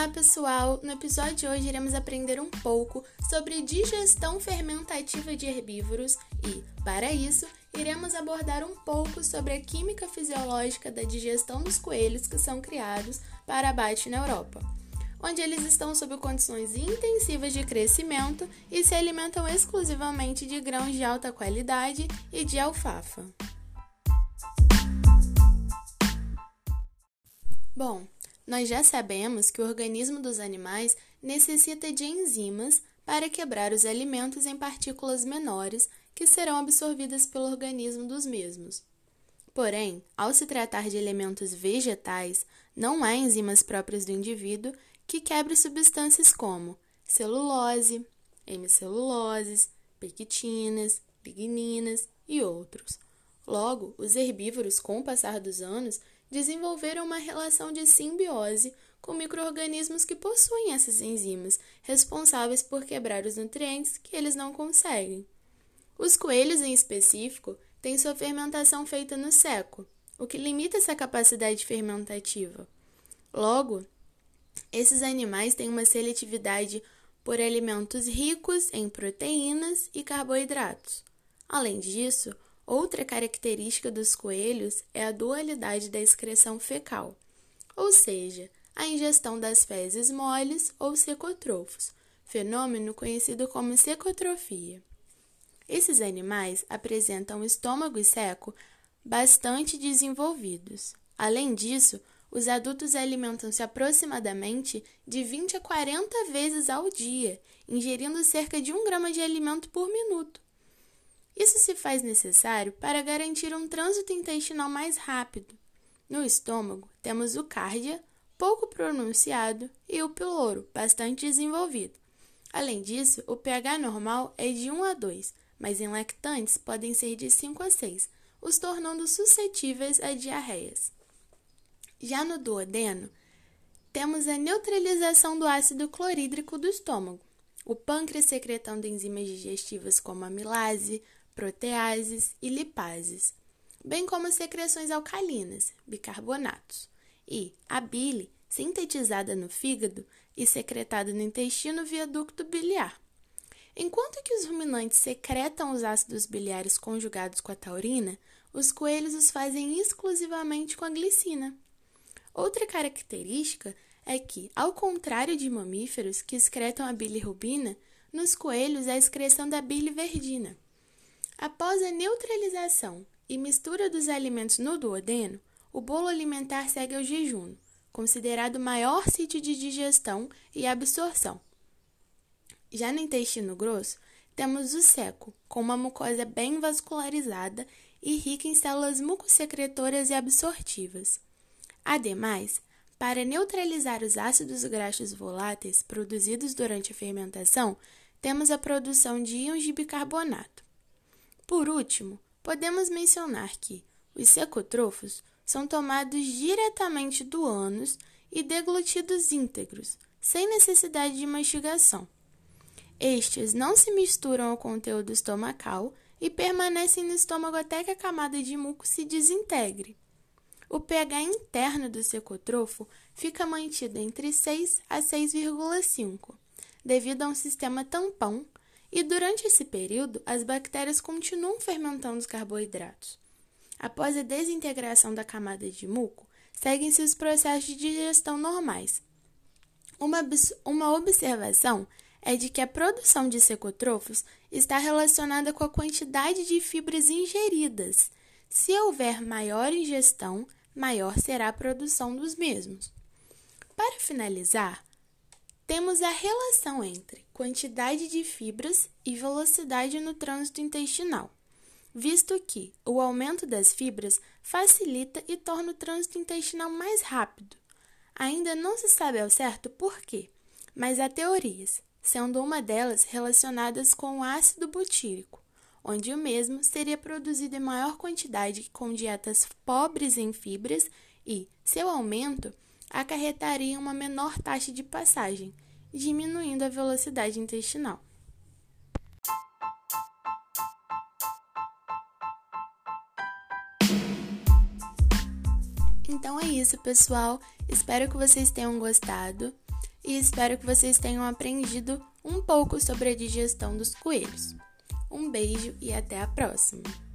Olá, pessoal! No episódio de hoje iremos aprender um pouco sobre digestão fermentativa de herbívoros e, para isso, iremos abordar um pouco sobre a química fisiológica da digestão dos coelhos que são criados para abate na Europa, onde eles estão sob condições intensivas de crescimento e se alimentam exclusivamente de grãos de alta qualidade e de alfafa. Bom, nós já sabemos que o organismo dos animais necessita de enzimas para quebrar os alimentos em partículas menores que serão absorvidas pelo organismo dos mesmos. Porém, ao se tratar de elementos vegetais, não há enzimas próprias do indivíduo que quebrem substâncias como celulose, hemiceluloses, pectinas, ligninas e outros. Logo, os herbívoros, com o passar dos anos, desenvolveram uma relação de simbiose com microorganismos que possuem essas enzimas, responsáveis por quebrar os nutrientes que eles não conseguem. Os coelhos, em específico, têm sua fermentação feita no seco, o que limita essa capacidade fermentativa. Logo, esses animais têm uma seletividade por alimentos ricos em proteínas e carboidratos. Além disso, Outra característica dos coelhos é a dualidade da excreção fecal, ou seja, a ingestão das fezes moles ou secotrofos, fenômeno conhecido como secotrofia. Esses animais apresentam estômago seco bastante desenvolvidos. Além disso, os adultos alimentam-se aproximadamente de 20 a 40 vezes ao dia, ingerindo cerca de 1 grama de alimento por minuto. Isso se faz necessário para garantir um trânsito intestinal mais rápido. No estômago, temos o cárdia, pouco pronunciado, e o piloro, bastante desenvolvido. Além disso, o pH normal é de 1 a 2, mas em lactantes podem ser de 5 a 6, os tornando suscetíveis a diarreias. Já no duodeno, temos a neutralização do ácido clorídrico do estômago, o pâncreas secretando enzimas digestivas como amilase, proteases e lipases, bem como secreções alcalinas, bicarbonatos, e a bile, sintetizada no fígado e secretada no intestino via ducto biliar. Enquanto que os ruminantes secretam os ácidos biliares conjugados com a taurina, os coelhos os fazem exclusivamente com a glicina. Outra característica é que, ao contrário de mamíferos que excretam a bilirrubina, nos coelhos é a excreção da biliverdina. Após a neutralização e mistura dos alimentos no duodeno, o bolo alimentar segue ao jejum, considerado o maior sítio de digestão e absorção. Já no intestino grosso, temos o seco, com uma mucosa bem vascularizada e rica em células mucosecretoras e absortivas. Ademais, para neutralizar os ácidos graxos voláteis produzidos durante a fermentação, temos a produção de íons de bicarbonato. Por último, podemos mencionar que os secotrofos são tomados diretamente do ânus e deglutidos íntegros, sem necessidade de mastigação. Estes não se misturam ao conteúdo estomacal e permanecem no estômago até que a camada de muco se desintegre. O pH interno do secotrofo fica mantido entre 6 a 6,5, devido a um sistema tampão e durante esse período, as bactérias continuam fermentando os carboidratos. Após a desintegração da camada de muco, seguem-se os processos de digestão normais. Uma, uma observação é de que a produção de secotrofos está relacionada com a quantidade de fibras ingeridas. Se houver maior ingestão, maior será a produção dos mesmos. Para finalizar, temos a relação entre quantidade de fibras e velocidade no trânsito intestinal, visto que o aumento das fibras facilita e torna o trânsito intestinal mais rápido. Ainda não se sabe ao certo por quê, mas há teorias, sendo uma delas relacionadas com o ácido butírico, onde o mesmo seria produzido em maior quantidade com dietas pobres em fibras e seu aumento acarretaria uma menor taxa de passagem, diminuindo a velocidade intestinal. Então é isso, pessoal. Espero que vocês tenham gostado. e espero que vocês tenham aprendido um pouco sobre a digestão dos coelhos. Um beijo e até a próxima!